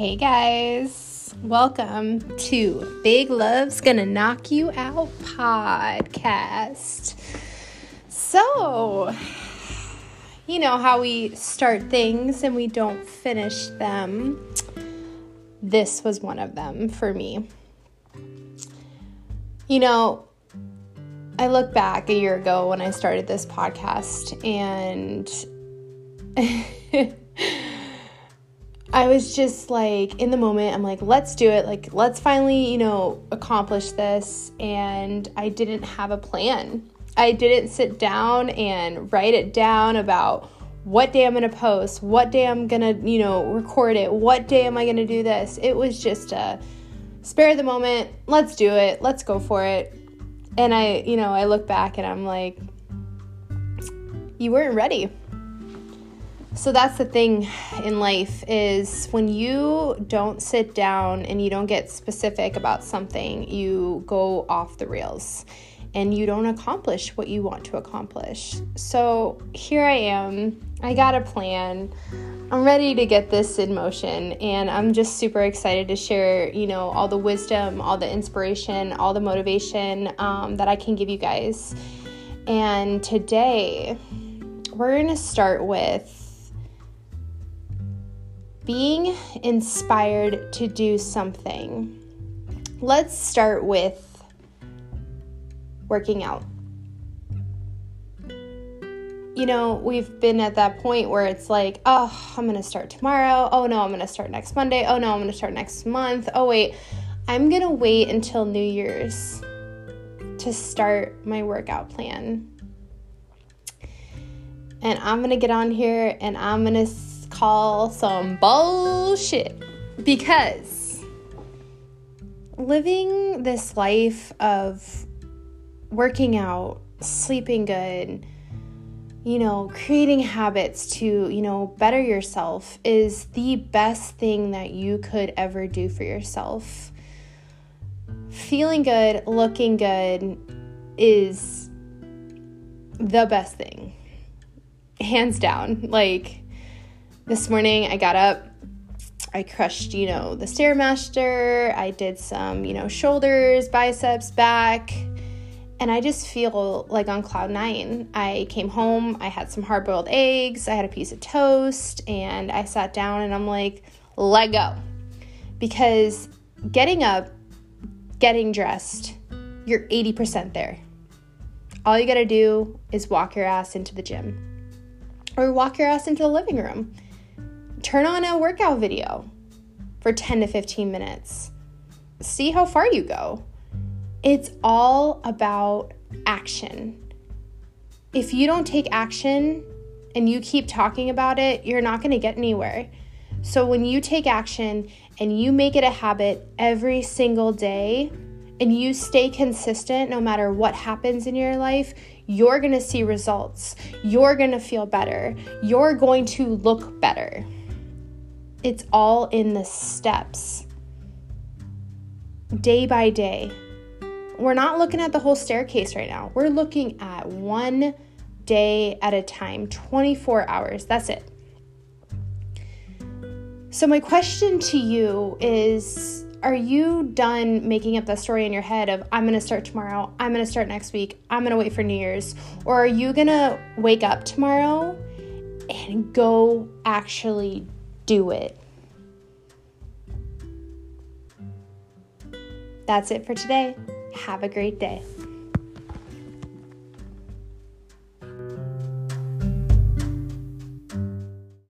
Hey guys, welcome to Big Love's Gonna Knock You Out podcast. So, you know how we start things and we don't finish them. This was one of them for me. You know, I look back a year ago when I started this podcast and I was just like in the moment, I'm like, let's do it. Like, let's finally, you know, accomplish this. And I didn't have a plan. I didn't sit down and write it down about what day I'm going to post, what day I'm going to, you know, record it, what day am I going to do this. It was just a spare the moment, let's do it, let's go for it. And I, you know, I look back and I'm like, you weren't ready so that's the thing in life is when you don't sit down and you don't get specific about something, you go off the rails and you don't accomplish what you want to accomplish. So here I am. I got a plan. I'm ready to get this in motion and I'm just super excited to share, you know, all the wisdom, all the inspiration, all the motivation um, that I can give you guys. And today we're going to start with being inspired to do something. Let's start with working out. You know, we've been at that point where it's like, oh, I'm going to start tomorrow. Oh, no, I'm going to start next Monday. Oh, no, I'm going to start next month. Oh, wait, I'm going to wait until New Year's to start my workout plan. And I'm going to get on here and I'm going to call some bullshit because living this life of working out, sleeping good, you know, creating habits to, you know, better yourself is the best thing that you could ever do for yourself. Feeling good, looking good is the best thing. Hands down. Like, this morning I got up, I crushed, you know, the Stairmaster, I did some, you know, shoulders, biceps, back, and I just feel like on cloud nine. I came home, I had some hard boiled eggs, I had a piece of toast, and I sat down and I'm like, let go. Because getting up, getting dressed, you're 80% there. All you gotta do is walk your ass into the gym or walk your ass into the living room turn on a workout video for 10 to 15 minutes. See how far you go. It's all about action. If you don't take action and you keep talking about it, you're not going to get anywhere. So when you take action and you make it a habit every single day and you stay consistent no matter what happens in your life, you're going to see results. You're going to feel better. You're going to look better. It's all in the steps, day by day. We're not looking at the whole staircase right now. We're looking at one day at a time, 24 hours. That's it. So, my question to you is Are you done making up that story in your head of I'm going to start tomorrow, I'm going to start next week, I'm going to wait for New Year's? Or are you going to wake up tomorrow and go actually do it. That's it for today. Have a great day.